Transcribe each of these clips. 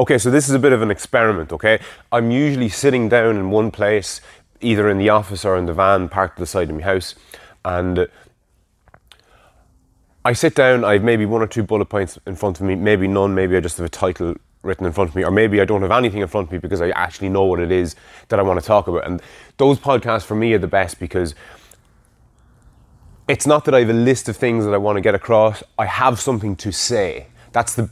Okay, so this is a bit of an experiment, okay? I'm usually sitting down in one place, either in the office or in the van parked to the side of my house, and I sit down, I have maybe one or two bullet points in front of me, maybe none, maybe I just have a title written in front of me, or maybe I don't have anything in front of me because I actually know what it is that I want to talk about. And those podcasts for me are the best because it's not that I have a list of things that I want to get across, I have something to say. That's the.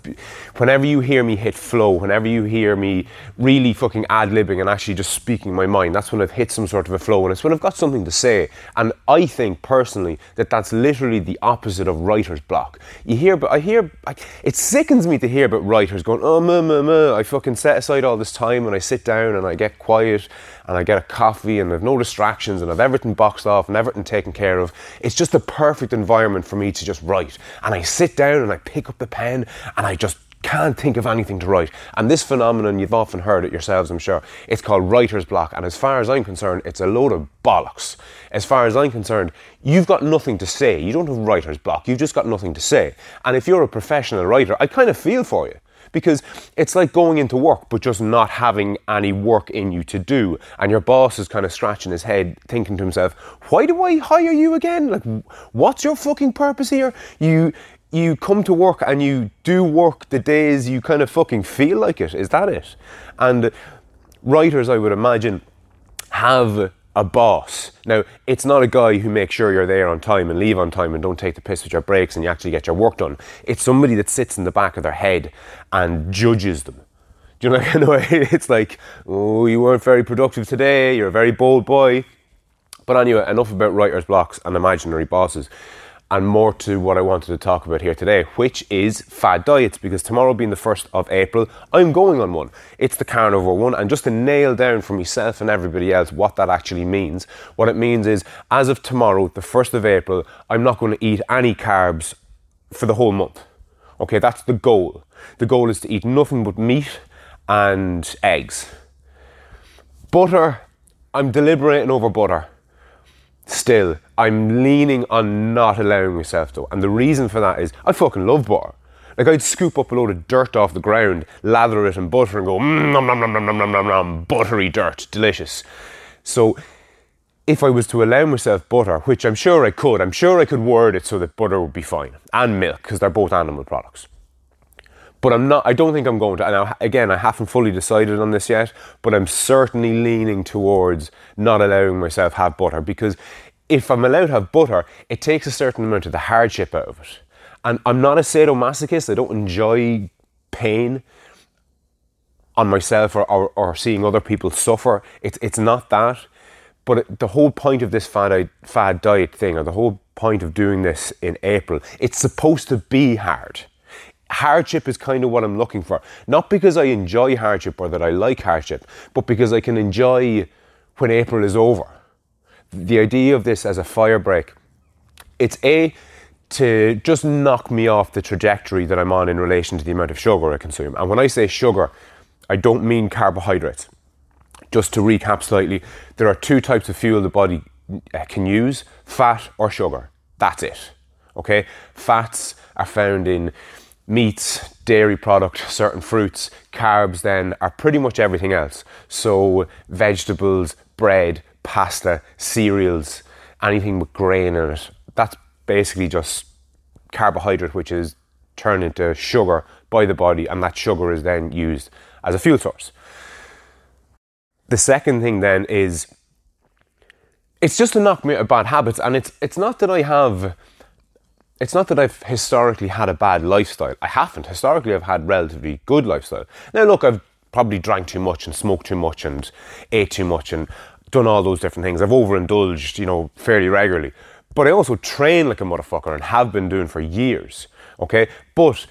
Whenever you hear me hit flow, whenever you hear me really fucking ad libbing and actually just speaking my mind, that's when I've hit some sort of a flow and it's when I've got something to say. And I think personally that that's literally the opposite of writer's block. You hear, but I hear, like, it sickens me to hear about writers going, oh, meh, meh, meh. I fucking set aside all this time and I sit down and I get quiet and I get a coffee and I've no distractions and I've everything boxed off and everything taken care of. It's just the perfect environment for me to just write. And I sit down and I pick up the pen and I just can't think of anything to write. And this phenomenon, you've often heard it yourselves, I'm sure, it's called writer's block. And as far as I'm concerned, it's a load of bollocks. As far as I'm concerned, you've got nothing to say. You don't have writer's block, you've just got nothing to say. And if you're a professional writer, I kind of feel for you. Because it's like going into work, but just not having any work in you to do. And your boss is kind of scratching his head, thinking to himself, why do I hire you again? Like, what's your fucking purpose here? You, you come to work and you do work the days you kind of fucking feel like it. Is that it? And writers, I would imagine, have a boss. Now, it's not a guy who makes sure you're there on time and leave on time and don't take the piss with your breaks and you actually get your work done. It's somebody that sits in the back of their head and judges them. Do you know, kind of way? It's like, oh, you weren't very productive today, you're a very bold boy. But anyway, enough about writer's blocks and imaginary bosses and more to what I wanted to talk about here today, which is fad diets. Because tomorrow being the 1st of April, I'm going on one. It's the carnivore one. And just to nail down for myself and everybody else what that actually means, what it means is as of tomorrow, the 1st of April, I'm not going to eat any carbs for the whole month. Okay, that's the goal. The goal is to eat nothing but meat and eggs. Butter, I'm deliberating over butter still, I'm leaning on not allowing myself though, And the reason for that is I fucking love butter. Like I'd scoop up a load of dirt off the ground, lather it in butter, and go mmm, nom nom nom nom nom nom nom, buttery dirt, delicious. So if I was to allow myself butter, which I'm sure I could, I'm sure I could word it so that butter would be fine, and milk, because they're both animal products. But I'm not. I don't think I'm going to. And again, I haven't fully decided on this yet. But I'm certainly leaning towards not allowing myself have butter because if I'm allowed to have butter, it takes a certain amount of the hardship out of it. And I'm not a sadomasochist. I don't enjoy pain on myself or, or, or seeing other people suffer. It's it's not that. But the whole point of this fad, fad diet thing, or the whole point of doing this in April, it's supposed to be hard hardship is kind of what I'm looking for. Not because I enjoy hardship or that I like hardship, but because I can enjoy when April is over. The idea of this as a fire break, it's A, to just knock me off the trajectory that I'm on in relation to the amount of sugar I consume. And when I say sugar, I don't mean carbohydrates. Just to recap slightly, there are two types of fuel the body uh, can use fat or sugar. That's it. Okay? Fats are found in meats, dairy product, certain fruits, carbs then are pretty much everything else. So vegetables, bread, pasta, cereals, anything with grain in it. That's basically just carbohydrate which is turned into sugar by the body and that sugar is then used as a fuel source. The second thing then is it's just to knock me out of bad habits and it's it's not that I have it's not that I've historically had a bad lifestyle. I haven't. Historically, I've had relatively good lifestyle. Now, look, I've probably drank too much and smoked too much and ate too much and done all those different things. I've overindulged, you know, fairly regularly. But I also train like a motherfucker and have been doing for years. Okay? But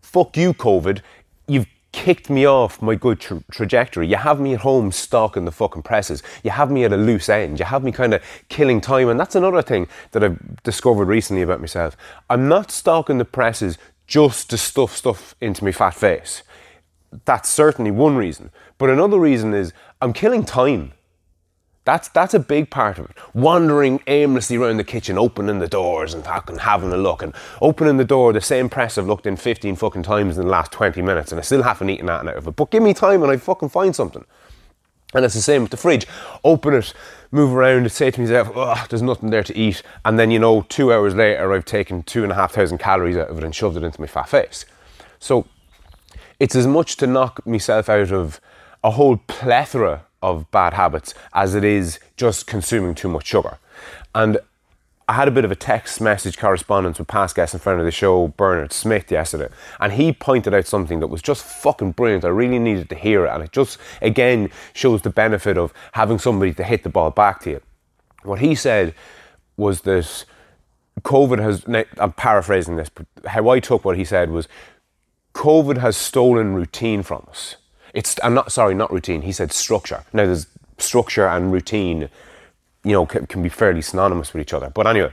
fuck you, COVID. You've kicked me off my good tra- trajectory. You have me at home stalking the fucking presses. You have me at a loose end. You have me kind of killing time. And that's another thing that I've discovered recently about myself. I'm not stalking the presses just to stuff stuff into my fat face. That's certainly one reason. But another reason is I'm killing time. That's that's a big part of it. Wandering aimlessly around the kitchen, opening the doors and fucking having a look, and opening the door. The same press I've looked in 15 fucking times in the last 20 minutes, and I still haven't eaten that out of it. But give me time, and I fucking find something. And it's the same with the fridge. Open it, move around, and say to myself, oh, there's nothing there to eat. And then, you know, two hours later, I've taken two and a half thousand calories out of it and shoved it into my fat face. So it's as much to knock myself out of a whole plethora of bad habits as it is just consuming too much sugar. And I had a bit of a text message correspondence with past guest and friend of the show, Bernard Smith, yesterday, and he pointed out something that was just fucking brilliant. I really needed to hear it, and it just again shows the benefit of having somebody to hit the ball back to you. What he said was that COVID has, I'm paraphrasing this, but how I took what he said was COVID has stolen routine from us. It's, I'm not, sorry, not routine. He said structure. Now, there's structure and routine, you know, can, can be fairly synonymous with each other. But anyway,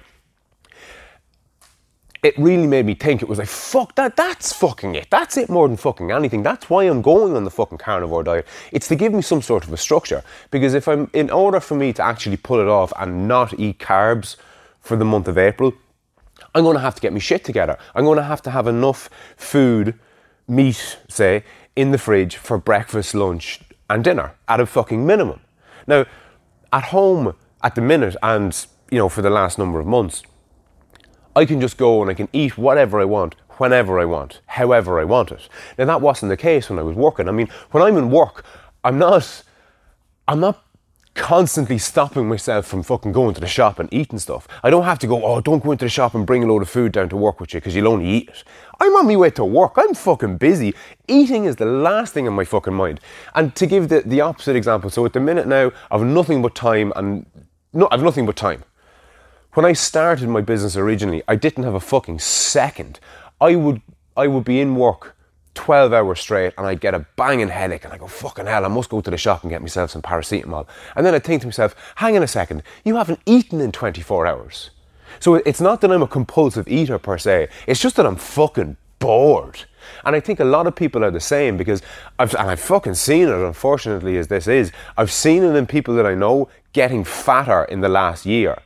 it really made me think. It was like, fuck that, that's fucking it. That's it more than fucking anything. That's why I'm going on the fucking carnivore diet. It's to give me some sort of a structure. Because if I'm, in order for me to actually pull it off and not eat carbs for the month of April, I'm going to have to get my shit together. I'm going to have to have enough food, meat, say, in the fridge for breakfast, lunch, and dinner at a fucking minimum. Now, at home at the minute, and you know, for the last number of months, I can just go and I can eat whatever I want, whenever I want, however I want it. Now, that wasn't the case when I was working. I mean, when I'm in work, I'm not, I'm not constantly stopping myself from fucking going to the shop and eating stuff. I don't have to go, oh, don't go into the shop and bring a load of food down to work with you because you'll only eat it. I'm on my way to work. I'm fucking busy. Eating is the last thing in my fucking mind. And to give the, the opposite example, so at the minute now, I've nothing but time and no, I've nothing but time. When I started my business originally, I didn't have a fucking second. I would I would be in work 12 hours straight and I'd get a banging headache and I go, fucking hell, I must go to the shop and get myself some paracetamol. And then I'd think to myself, hang on a second, you haven't eaten in 24 hours. So it's not that I'm a compulsive eater per se, it's just that I'm fucking bored. And I think a lot of people are the same because I've, and I've fucking seen it, unfortunately, as this is. I've seen it in people that I know getting fatter in the last year.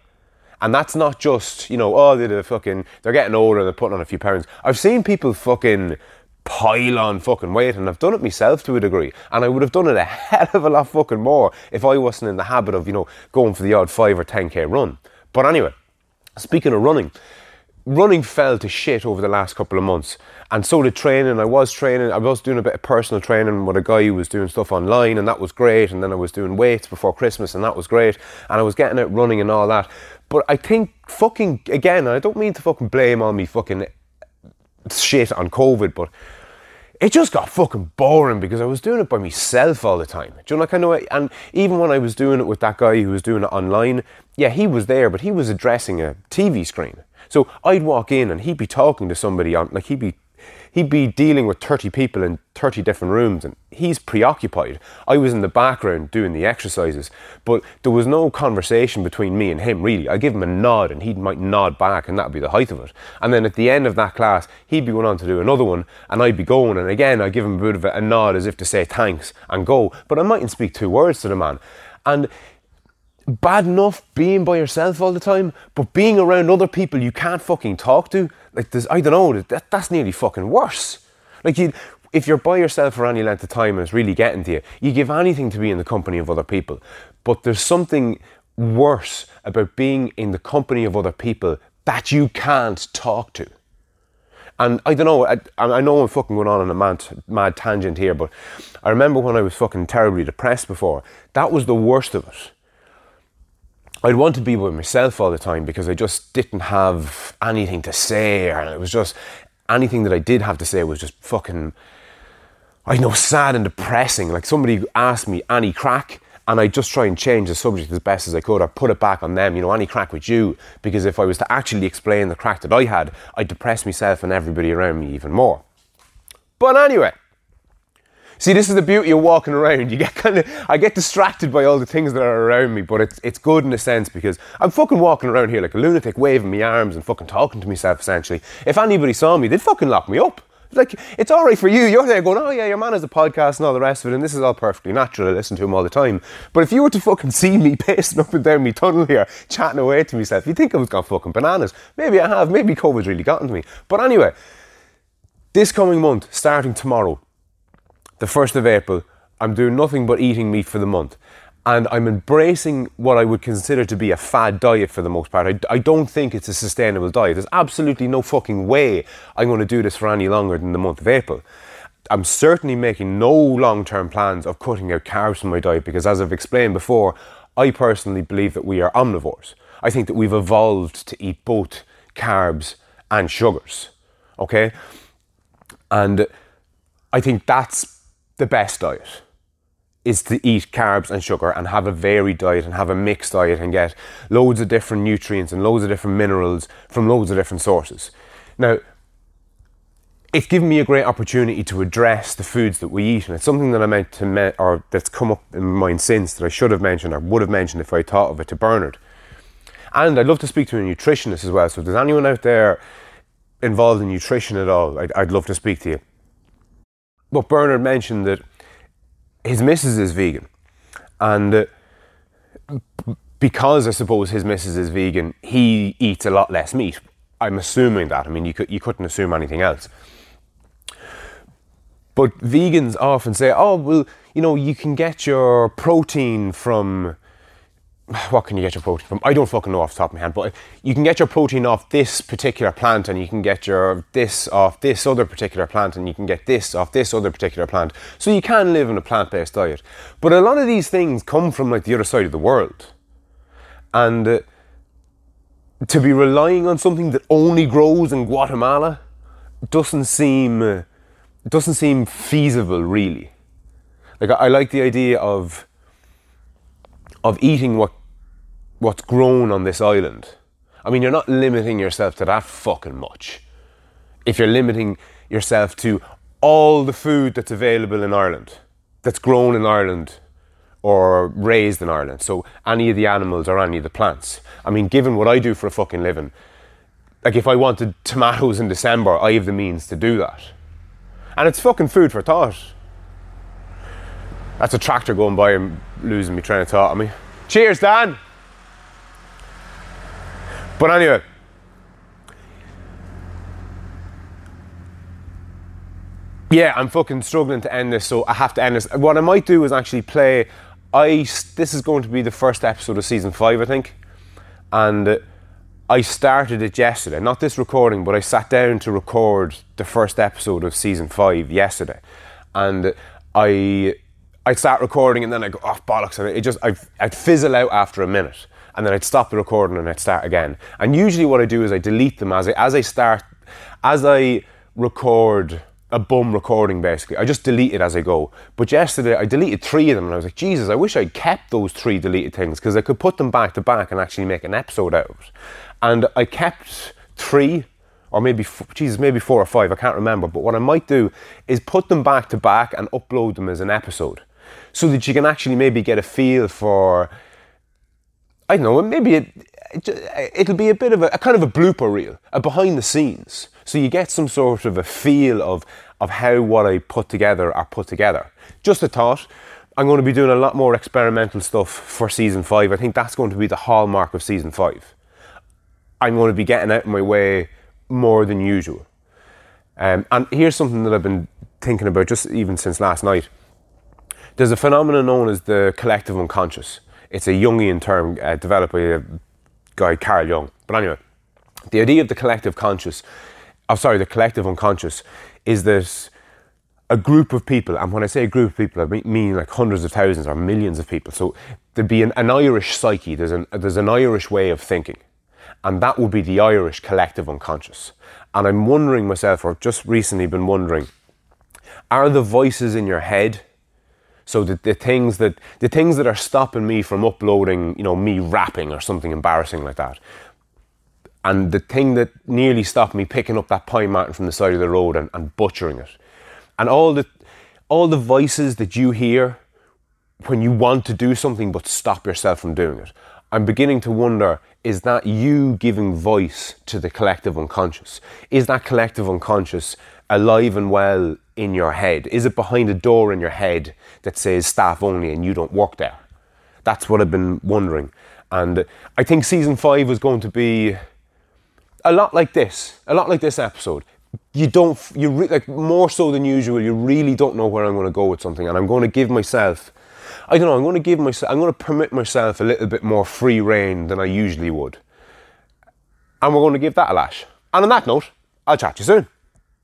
And that's not just, you know, oh, they're fucking, they're getting older, they're putting on a few pounds. I've seen people fucking pile on fucking weight and I've done it myself to a degree and I would have done it a hell of a lot fucking more if I wasn't in the habit of you know going for the odd 5 or 10k run. But anyway speaking of running running fell to shit over the last couple of months and so did training. I was training I was doing a bit of personal training with a guy who was doing stuff online and that was great and then I was doing weights before Christmas and that was great and I was getting out running and all that. But I think fucking again I don't mean to fucking blame on me fucking shit on COVID, but it just got fucking boring because I was doing it by myself all the time. Do you know, like I know, and even when I was doing it with that guy who was doing it online, yeah, he was there, but he was addressing a TV screen. So I'd walk in and he'd be talking to somebody on, like he'd be he'd be dealing with 30 people in 30 different rooms and he's preoccupied. I was in the background doing the exercises, but there was no conversation between me and him really. I give him a nod and he might nod back and that'd be the height of it. And then at the end of that class, he'd be going on to do another one and I'd be going and again I'd give him a bit of a nod as if to say thanks and go, but I mightn't speak two words to the man. And bad enough being by yourself all the time, but being around other people you can't fucking talk to, like there's, I don't know, that, that's nearly fucking worse. Like you, if you're by yourself for any length of time and it's really getting to you, you give anything to be in the company of other people. But there's something worse about being in the company of other people that you can't talk to. And I don't know, I, I know I'm fucking going on on a mad, mad tangent here, but I remember when I was fucking terribly depressed before, that was the worst of it I'd want to be with myself all the time because I just didn't have anything to say, and it was just anything that I did have to say was just fucking, I know, sad and depressing. Like somebody asked me any crack, and I just try and change the subject as best as I could, or put it back on them. You know, any crack with you, because if I was to actually explain the crack that I had, I'd depress myself and everybody around me even more. But anyway, See, this is the beauty of walking around. You get kind of, I get distracted by all the things that are around me, but it's it's good in a sense because I'm fucking walking around here like a lunatic, waving my arms and fucking talking to myself. Essentially, if anybody saw me, they'd fucking lock me up. Like, it's all right for you. You're there going, oh yeah, your man has a podcast and all the rest of it, and this is all perfectly natural. I listen to him all the time. But if you were to fucking see me pacing up and down me tunnel here, chatting away to myself, you'd think I was gone fucking bananas. Maybe I have. Maybe COVID's really gotten to me. But anyway, this coming month, starting tomorrow, the 1st of April, I'm doing nothing but eating meat for the month and I'm embracing what I would consider to be a fad diet for the most part. I, I, don't think it's a sustainable diet. There's absolutely no fucking way I'm going to do this for any longer than the month of April. I'm certainly making no long term plans of cutting out carbs from my diet because, as I've explained before, I personally believe that we are omnivores. I think that we've evolved to eat both carbs and sugars. Okay? And I think that's the best diet is to eat carbs and sugar and have a varied diet and have a mixed diet and get loads of different nutrients and loads of different minerals from loads of different sources. Now, it's given me a great opportunity to address the foods that we eat, and it's something that I meant to, me- or that's come up in my mind since that I should have mentioned or would have mentioned if I thought of it to Bernard. And I'd love to speak to a nutritionist as well. So if there's anyone out there involved in nutrition at all, I'd, I'd love to speak to you. But Bernard mentioned that his missus is vegan, and uh, because I suppose his missus is vegan, he eats a lot less meat. I'm assuming that. I mean, you could you couldn't assume anything else. But vegans often say, "Oh, well, you know, you can get your protein from what can you get your protein from? I don't fucking know off the top of my head, but you can get your protein off this particular plant and you can get your this off this other particular plant and you can get this off this other particular plant. So you can live on a plant-based diet. But a lot of these things come from like the other side of the world. And uh, to be relying on something that only grows in Guatemala doesn't seem uh, doesn't seem feasible really. Like I, I like the idea of of eating what what's grown on this island. I mean, you're not limiting yourself to that fucking much. If you're limiting yourself to all the food that's available in Ireland, that's grown in Ireland or raised in Ireland, so any of the animals or any of the plants. I mean, given what I do for a fucking living, like if I wanted tomatoes in December, I have the means to do that. And it's fucking food for thought. That's a tractor going by and losing me train of thought on me. Cheers, Dan! But anyway, yeah, I'm fucking struggling to end this, so I have to end this. What I might do is actually play. I this is going to be the first episode of season five, I think, and I started it yesterday. Not this recording, but I sat down to record the first episode of season five yesterday, and I I'd start recording and then I go, oh bollocks, and it just I'd, I'd fizzle out after a minute and then I'd stop the recording and I'd start again. And usually what I do is I delete them as I as I start as I record a bum recording basically. I just delete it as I go. But yesterday I deleted three of them and I was like, Jesus, I wish I'd kept those three deleted things because I could put them back to back and actually make an episode out of it. And I kept three or maybe Jesus, maybe four or five, I can't remember. But what I might do is put them back to back and upload them as an episode, so that you can actually maybe get a feel for I don't know, maybe it, it, will be a bit of a, a, kind of a blooper reel, a behind the scenes. So you get some sort of a feel of, of how what I put together are put together. Just a thought. I'm going to be doing a lot more experimental stuff for season five. I think that's going to be the hallmark of season five. I'm going to be getting out of my way more than usual. Um, and here's something that I've been thinking about just even since last night. There's a phenomenon known as the collective unconscious. It's a Jungian term uh, developed by a guy, Carl Jung. But anyway, the idea of the collective conscious, I'm oh, sorry, the collective unconscious, is that a group of people, and when I say a group of people, I mean like hundreds of thousands or millions of people. So there'd be an, an Irish psyche, there's an, there's an Irish way of thinking, and that would be the Irish collective unconscious. And I'm wondering myself, or just recently been wondering, are the voices in your head so the, the things that the things that are stopping me from uploading, you know, me rapping or something embarrassing like that, and the thing that nearly stopped me picking up that pine marten from the side of the road and, and butchering it, and all the all the voices that you hear when you want to do something but stop yourself from doing it. I'm beginning to wonder is that you giving voice to the collective unconscious? Is that collective unconscious alive and well in your head? Is it behind a door in your head that says staff only and you don't work there? That's what I've been wondering. And I think season five was going to be a lot like this, a lot like this episode. You don't, you re- like more so than usual. You really don't know where I'm going to go with something, and I'm going to give myself, I don't know, I'm going to give myself, I'm going to permit myself a little bit more free reign than I usually would, and we're going to give that a lash. And on that note, I'll chat to you soon.